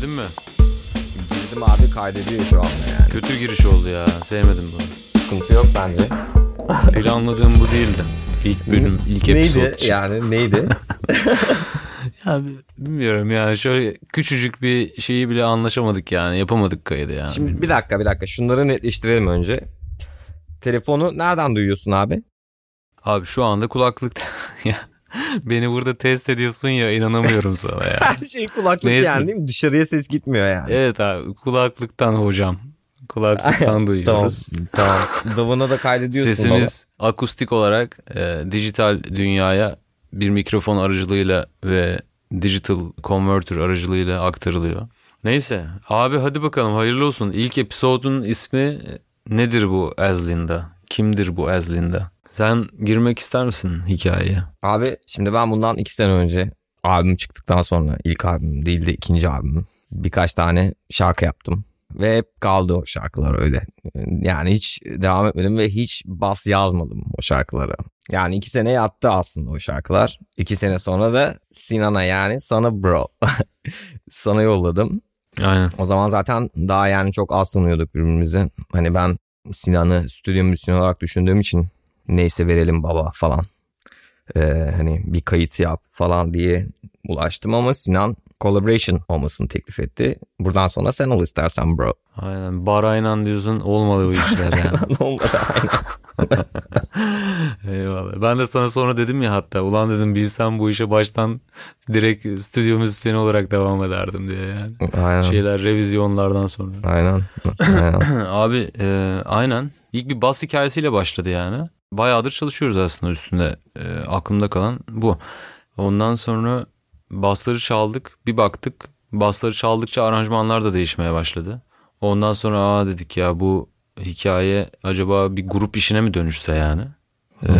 Girdin mi? Girdim abi kaydediyor şu anda yani. Kötü giriş oldu ya. Sevmedim bunu. Sıkıntı yok bence. Planladığım bu değildi. İlk bölüm, ilk episod Neydi yani neydi? Ya bilmiyorum yani şöyle küçücük bir şeyi bile anlaşamadık yani. Yapamadık kaydı yani. Şimdi bir dakika bir dakika şunları netleştirelim önce. Telefonu nereden duyuyorsun abi? Abi şu anda kulaklıkta ya beni burada test ediyorsun ya inanamıyorum sana ya. Her şey kulaklık Neyse. yani değil mi? Dışarıya ses gitmiyor yani. evet abi kulaklıktan hocam. Kulaklıktan duyuyoruz. tamam. Davana da kaydediyorsun Sesimiz akustik olarak e, dijital dünyaya bir mikrofon aracılığıyla ve digital converter aracılığıyla aktarılıyor. Neyse abi hadi bakalım hayırlı olsun. İlk episodun ismi e, nedir bu Aslinda? Kimdir bu Aslinda? Sen girmek ister misin hikayeye? Abi şimdi ben bundan iki sene önce albüm çıktıktan sonra ilk albüm değil de ikinci albüm birkaç tane şarkı yaptım. Ve hep kaldı o şarkılar öyle. Yani hiç devam etmedim ve hiç bas yazmadım o şarkılara. Yani iki sene yattı aslında o şarkılar. İki sene sonra da Sinan'a yani sana bro. sana yolladım. Aynen. O zaman zaten daha yani çok az tanıyorduk birbirimizi. Hani ben Sinan'ı stüdyo müzisyeni olarak düşündüğüm için neyse verelim baba falan. Ee, hani bir kayıt yap falan diye ulaştım ama Sinan collaboration olmasını teklif etti. Buradan sonra sen ol istersen bro. Aynen. Barayla diyorsun olmadı bu işler yani. Olmadı aynen. Eyvallah. Ben de sana sonra dedim ya hatta ulan dedim bilsem bu işe baştan direkt stüdyo müzisyeni olarak devam ederdim diye yani. Aynen. Şeyler revizyonlardan sonra. Aynen. aynen. Abi e, aynen ilk bir bas hikayesiyle başladı yani. Bayağıdır çalışıyoruz aslında üstünde. E, aklımda kalan bu. Ondan sonra basları çaldık bir baktık. Basları çaldıkça aranjmanlar da değişmeye başladı. Ondan sonra aa dedik ya bu hikaye acaba bir grup işine mi dönüşse yani? E,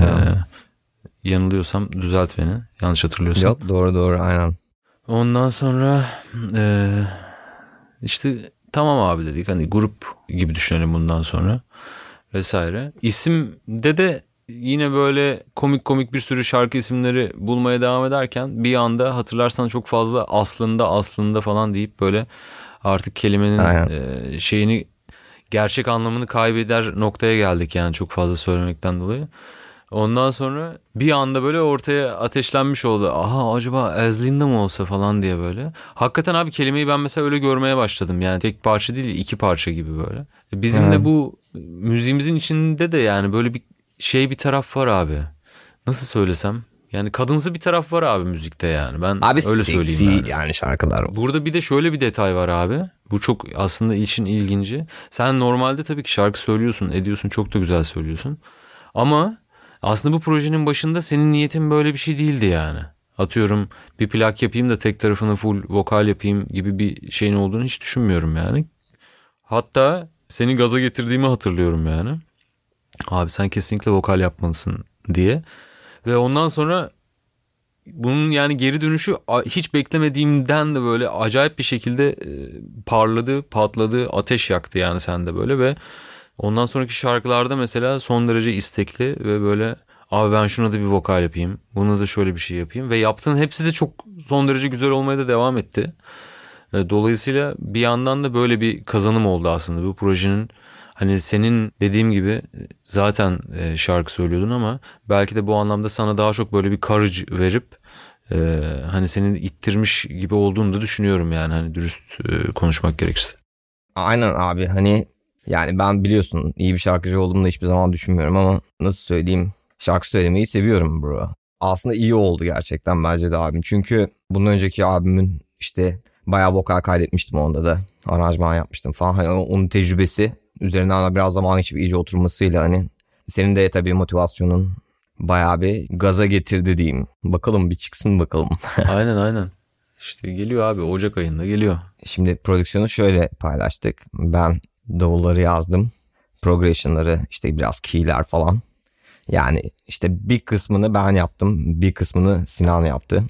yanılıyorsam düzelt beni. Yanlış hatırlıyorsam. Yok doğru doğru aynen. Ondan sonra e, işte tamam abi dedik hani grup gibi düşünelim bundan sonra vesaire. İsimde de yine böyle komik komik bir sürü şarkı isimleri bulmaya devam ederken bir anda hatırlarsan çok fazla aslında aslında falan deyip böyle artık kelimenin Aynen. e, şeyini gerçek anlamını kaybeder noktaya geldik yani çok fazla söylemekten dolayı. Ondan sonra bir anda böyle ortaya ateşlenmiş oldu. Aha acaba Azlinda mı olsa falan diye böyle. Hakikaten abi kelimeyi ben mesela öyle görmeye başladım. Yani tek parça değil iki parça gibi böyle. Bizim de Evet. bu müziğimizin içinde de yani böyle bir şey bir taraf var abi. Nasıl söylesem? Yani kadınsı bir taraf var abi müzikte yani. Ben Abi öyle seksi söyleyeyim yani. yani şarkılar. Burada bir de şöyle bir detay var abi. Bu çok aslında işin ilginci. Sen normalde tabii ki şarkı söylüyorsun, ediyorsun, çok da güzel söylüyorsun. Ama aslında bu projenin başında senin niyetin böyle bir şey değildi yani. Atıyorum bir plak yapayım da tek tarafını full vokal yapayım gibi bir şeyin olduğunu hiç düşünmüyorum yani. Hatta seni gaza getirdiğimi hatırlıyorum yani. Abi sen kesinlikle vokal yapmalısın diye. Ve ondan sonra bunun yani geri dönüşü hiç beklemediğimden de böyle acayip bir şekilde e, parladı, patladı, ateş yaktı yani sende böyle ve ondan sonraki şarkılarda mesela son derece istekli ve böyle abi ben şuna da bir vokal yapayım, buna da şöyle bir şey yapayım ve yaptığın hepsi de çok son derece güzel olmaya da devam etti. E, Dolayısıyla bir yandan da böyle bir kazanım oldu aslında bu projenin Hani senin dediğim gibi zaten e, şarkı söylüyordun ama belki de bu anlamda sana daha çok böyle bir courage verip e, hani seni ittirmiş gibi olduğunu da düşünüyorum yani hani dürüst e, konuşmak gerekirse. Aynen abi hani yani ben biliyorsun iyi bir şarkıcı olduğumu da hiçbir zaman düşünmüyorum ama nasıl söyleyeyim şarkı söylemeyi seviyorum bro. Aslında iyi oldu gerçekten bence de abim. Çünkü bundan önceki abimin işte bayağı vokal kaydetmiştim onda da. Aranjman yapmıştım falan. Hani onun tecrübesi üzerinden de biraz zaman geçip iyice oturmasıyla hani senin de tabii motivasyonun bayağı bir gaza getirdi diyeyim. Bakalım bir çıksın bakalım. aynen aynen. İşte geliyor abi Ocak ayında geliyor. Şimdi prodüksiyonu şöyle paylaştık. Ben davulları yazdım. Progression'ları işte biraz key'ler falan. Yani işte bir kısmını ben yaptım. Bir kısmını Sinan yaptı.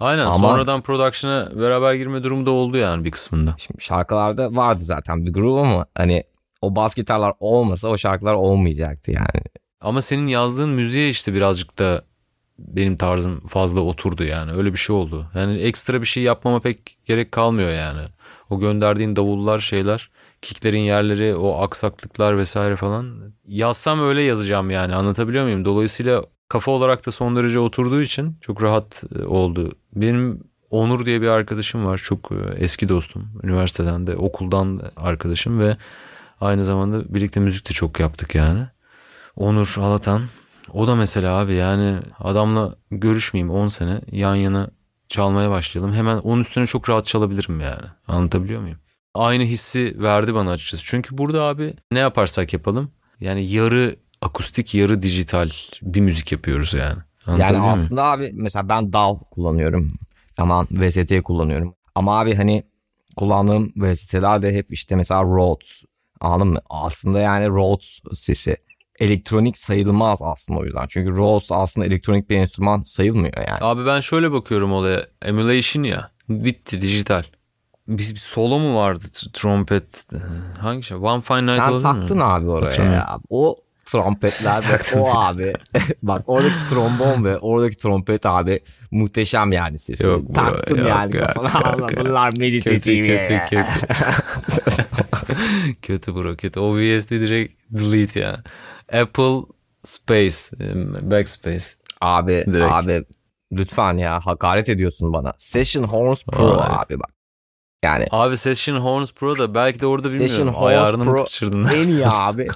Aynen Ama- sonradan production'a beraber girme durumu da oldu yani bir kısmında. Şimdi şarkılarda vardı zaten bir groove ama hani o bas gitarlar olmasa o şarkılar olmayacaktı yani. Ama senin yazdığın müziğe işte birazcık da benim tarzım fazla oturdu yani. Öyle bir şey oldu. Yani ekstra bir şey yapmama pek gerek kalmıyor yani. O gönderdiğin davullar şeyler, kicklerin yerleri, o aksaklıklar vesaire falan. Yazsam öyle yazacağım yani anlatabiliyor muyum? Dolayısıyla kafa olarak da son derece oturduğu için çok rahat e, oldu. Benim Onur diye bir arkadaşım var. Çok e, eski dostum. Üniversiteden de okuldan da arkadaşım ve aynı zamanda birlikte müzik de çok yaptık yani. Onur Alatan. O da mesela abi yani adamla görüşmeyeyim 10 sene yan yana çalmaya başlayalım. Hemen onun üstüne çok rahat çalabilirim yani. Anlatabiliyor muyum? Aynı hissi verdi bana açıkçası. Çünkü burada abi ne yaparsak yapalım yani yarı akustik yarı dijital bir müzik yapıyoruz yani. Yani aslında abi mesela ben DAW kullanıyorum. Aman VST kullanıyorum. Ama abi hani kullandığım VST'ler de hep işte mesela Rhodes. Anladın mı? Aslında yani Rhodes sesi. Elektronik sayılmaz aslında o yüzden. Çünkü Rhodes aslında elektronik bir enstrüman sayılmıyor yani. Abi ben şöyle bakıyorum olaya. Emulation ya. Bitti dijital. Biz bir solo mu vardı? Trompet. e, Hangi şey? One Fine Night Sen taktın abi oraya ya. O trompetler Taktın o abi. Bak oradaki trombon ve oradaki trompet abi muhteşem yani sesi. Yok bro, taktın yok, yani yok, kafana. yok, yok. Bunlar meditatif Kötü kötü kötü. kötü bro kötü. OBS'de direkt delete ya. Apple Space. Backspace. Abi Direkt. abi lütfen ya hakaret ediyorsun bana. Session Horns Pro Ay. abi bak. Yani Abi Session Horns Pro da belki de orada bilmiyorum. Session Horns Ayarını Pro en iyi abi.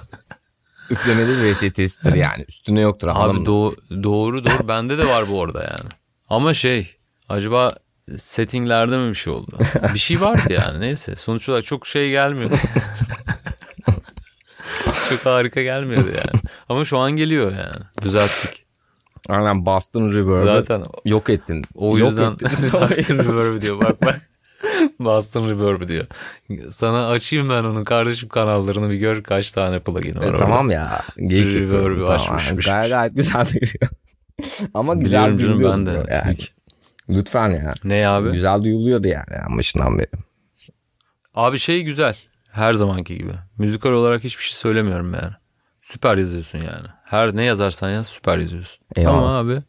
Üflemeli VST'sidir yani. Üstüne yoktur Abi doğ- doğru doğru. Bende de var bu arada yani. Ama şey acaba settinglerde mi bir şey oldu? Bir şey vardı yani neyse. Sonuç olarak çok şey gelmiyordu. çok harika gelmiyordu yani. Ama şu an geliyor yani. Düzelttik. Aynen Boston Reverb'ı Zaten yok ettin. o Yok yüzden ettin. Boston Reverb diyor. Bak bak. Boston Reverb diyor. Sana açayım ben onun kardeşim kanallarını bir gör kaç tane plugin var E, orada. tamam ya. Reverb'ü yapıyorum. Tamam. açmışmış. Gayet, gayet güzel duyuluyor. Ama güzel duyuluyor. ben de. tabii Yani. ki. Lütfen ya. Ne abi? Güzel duyuluyordu yani en başından beri. Abi şey güzel. Her zamanki gibi. Müzikal olarak hiçbir şey söylemiyorum yani. Süper yazıyorsun yani. Her ne yazarsan yaz süper yazıyorsun. Eyvallah. Ama abi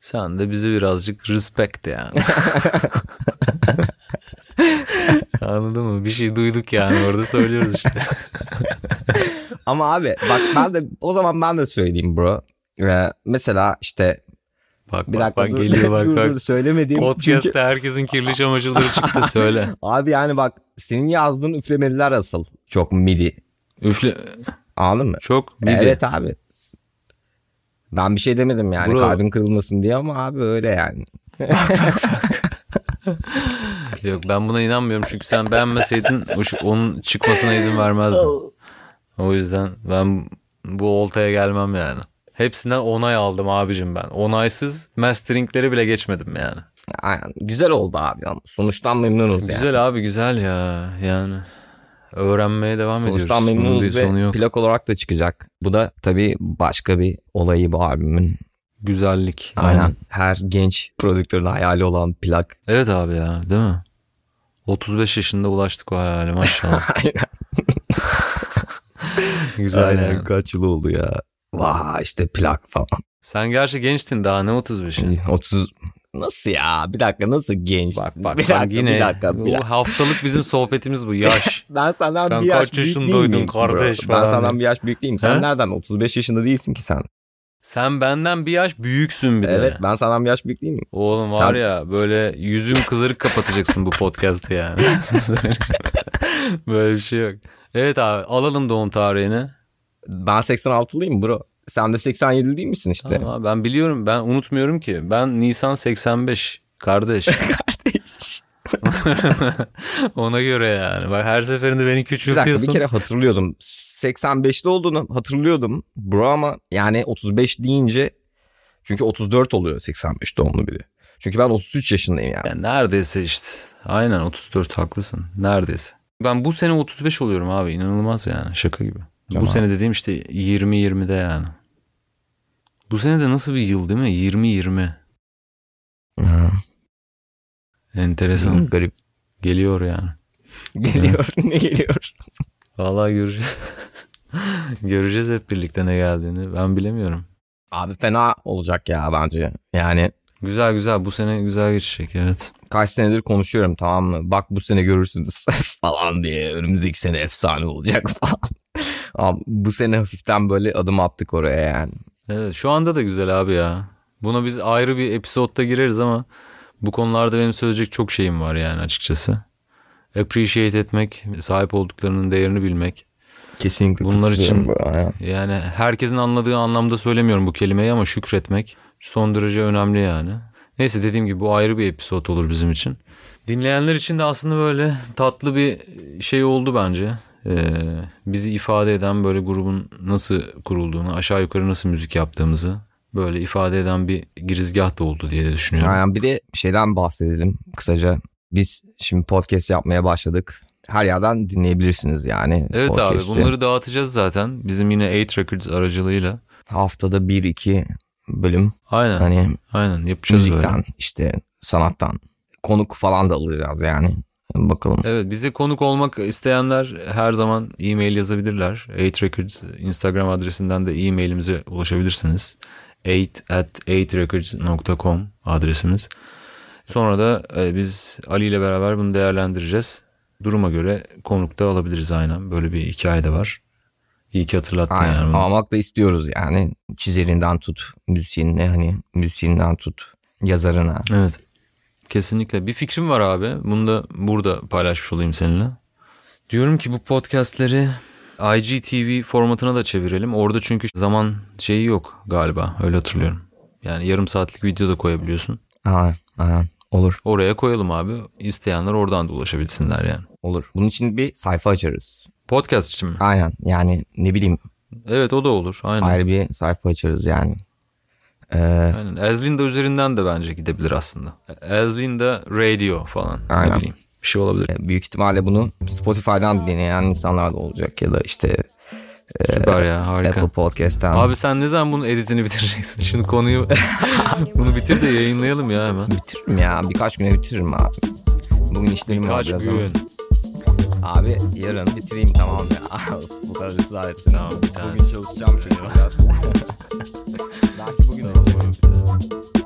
sen de bize birazcık respect yani. Anladın mı? Bir şey duyduk yani orada söylüyoruz işte. Ama abi bak ben de o zaman ben de söyleyeyim bro. Ee, mesela işte Bak bir bak dakika bak dur, geliyor bak dur, bak. dur, söylemediğim Podcast'te çünkü herkesin kirli çamaşırları çıktı söyle. abi yani bak senin yazdığın üflemeliler asıl çok midi Üfle anladın mı? çok midi. Evet abi. Ben bir şey demedim yani Bro. kalbin kırılmasın diye ama abi öyle yani. Yok ben buna inanmıyorum çünkü sen beğenmeseydin onun çıkmasına izin vermezdin. O yüzden ben bu oltaya gelmem yani. Hepsinden onay aldım abicim ben. Onaysız masteringleri bile geçmedim yani. Aynen. Güzel oldu abi sonuçtan memnunuz yani. Güzel abi güzel ya yani. Öğrenmeye devam Sonuçtan ediyoruz. Bir memnunuz sonu ve yok. plak olarak da çıkacak. Bu da tabii başka bir olayı bu albümün. Güzellik. Aynen. Her genç prodüktörün hayali olan plak. Evet abi ya değil mi? 35 yaşında ulaştık o hayale maşallah. Aynen. Güzel yani. Kaç yıl oldu ya. Vay işte plak falan. Sen gerçi gençtin daha ne 35'i? 30 Nasıl ya? Bir dakika nasıl genç? Bak bak, bir dakika, bak yine bir dakika, bir bu dakika. haftalık bizim sohbetimiz bu yaş. Ben senden Sen bir yaş kaç büyük yaşındaydın kardeş bro? Ben senden bir yaş büyük değilim. Sen He? nereden? 35 yaşında değilsin ki sen. Sen benden bir yaş büyüksün bir de. Evet ben senden bir yaş büyük değil miyim? Oğlum var Sen- ya böyle yüzün kızarık kapatacaksın bu podcast'ı yani. böyle bir şey yok. Evet abi alalım doğum tarihini. Ben 86'lıyım bro. Sen de 87 değil misin işte? Tamam abi, ben biliyorum ben unutmuyorum ki. Ben Nisan 85 kardeş. Kardeş. Ona göre yani. Bak her seferinde beni Bir dakika küçültüyorsun. bir kere hatırlıyordum. 85'li olduğunu hatırlıyordum bro ama yani 35 deyince çünkü 34 oluyor 85 doğumlu biri. Çünkü ben 33 yaşındayım yani. Ya neredeyse işte. Aynen 34 haklısın. Neredeyse. Ben bu sene 35 oluyorum abi. inanılmaz yani. Şaka gibi. Tamam. Bu sene dediğim işte 20-20'de yani. Bu sene de nasıl bir yıl değil mi? 20-20. Ha, Enteresan. Garip. Geliyor yani. Geliyor ne geliyor? Vallahi göreceğiz. göreceğiz hep birlikte ne geldiğini. Ben bilemiyorum. Abi fena olacak ya bence. Yani Güzel güzel bu sene güzel geçecek evet. kaç senedir konuşuyorum tamam mı? Bak bu sene görürsünüz falan diye. Önümüzdeki sene efsane olacak falan. Ama bu sene hafiften böyle adım attık oraya yani. Evet şu anda da güzel abi ya. Buna biz ayrı bir episodda gireriz ama bu konularda benim söyleyecek çok şeyim var yani açıkçası. Appreciate etmek, sahip olduklarının değerini bilmek. Kesinlikle Bunlar için- arada. Yani herkesin anladığı anlamda söylemiyorum bu kelimeyi ama şükretmek son derece önemli yani. Neyse dediğim gibi bu ayrı bir episod olur bizim için. Dinleyenler için de aslında böyle tatlı bir şey oldu bence. Ee, bizi ifade eden böyle grubun nasıl kurulduğunu, aşağı yukarı nasıl müzik yaptığımızı böyle ifade eden bir girizgah da oldu diye de düşünüyorum. Aynen bir de şeyden bahsedelim kısaca. Biz şimdi podcast yapmaya başladık. Her yerden dinleyebilirsiniz yani. Evet abi bunları dağıtacağız zaten. Bizim yine 8 Records aracılığıyla. Haftada bir iki bölüm Aynen. hani Aynen yapacağız müzikten böyle. işte sanattan konuk falan da alacağız yani. Bakalım. Evet bize konuk olmak isteyenler her zaman e-mail yazabilirler. 8 Records Instagram adresinden de e-mailimize ulaşabilirsiniz. 8 at 8records.com adresimiz. Sonra da e, biz Ali ile beraber bunu değerlendireceğiz. Duruma göre konuk da alabiliriz aynen. Böyle bir hikaye de var. İyi ki hatırlattın Aynen. yani. Almak da istiyoruz yani. Çizerinden tut, müzisyenine hani müzisyeninden tut, yazarına. Evet. Kesinlikle. Bir fikrim var abi. Bunu da burada paylaşmış olayım seninle. Diyorum ki bu podcastleri IGTV formatına da çevirelim. Orada çünkü zaman şeyi yok galiba. Öyle hatırlıyorum. Yani yarım saatlik video da koyabiliyorsun. Aynen, aynen. Olur, Oraya koyalım abi. İsteyenler oradan da ulaşabilsinler yani. olur. Bunun için bir sayfa açarız. Podcast için mi? Aynen yani ne bileyim Evet o da olur. Aynen. ayrı bir sayfa açarız yani. Ee, Aynen. Azlinda üzerinden de bence gidebilir aslında. Azlinda Radio falan. Aynen. Ne bileyim. Bir şey olabilir. büyük ihtimalle bunu Spotify'dan dinleyen insanlar da olacak ya da işte Süper ya harika. Apple Podcast'ten. Abi sen ne zaman bunun editini bitireceksin? Şunu konuyu bunu bitir de yayınlayalım ya hemen. bitiririm ya birkaç güne bitiririm abi. Bugün işlerim var Kaç biraz gün? ama. Abi yarın bitireyim tamam ya. Bu kadar ısrar ettin. Tamam, bir. Bugün çalışacağım çünkü biraz. Bye.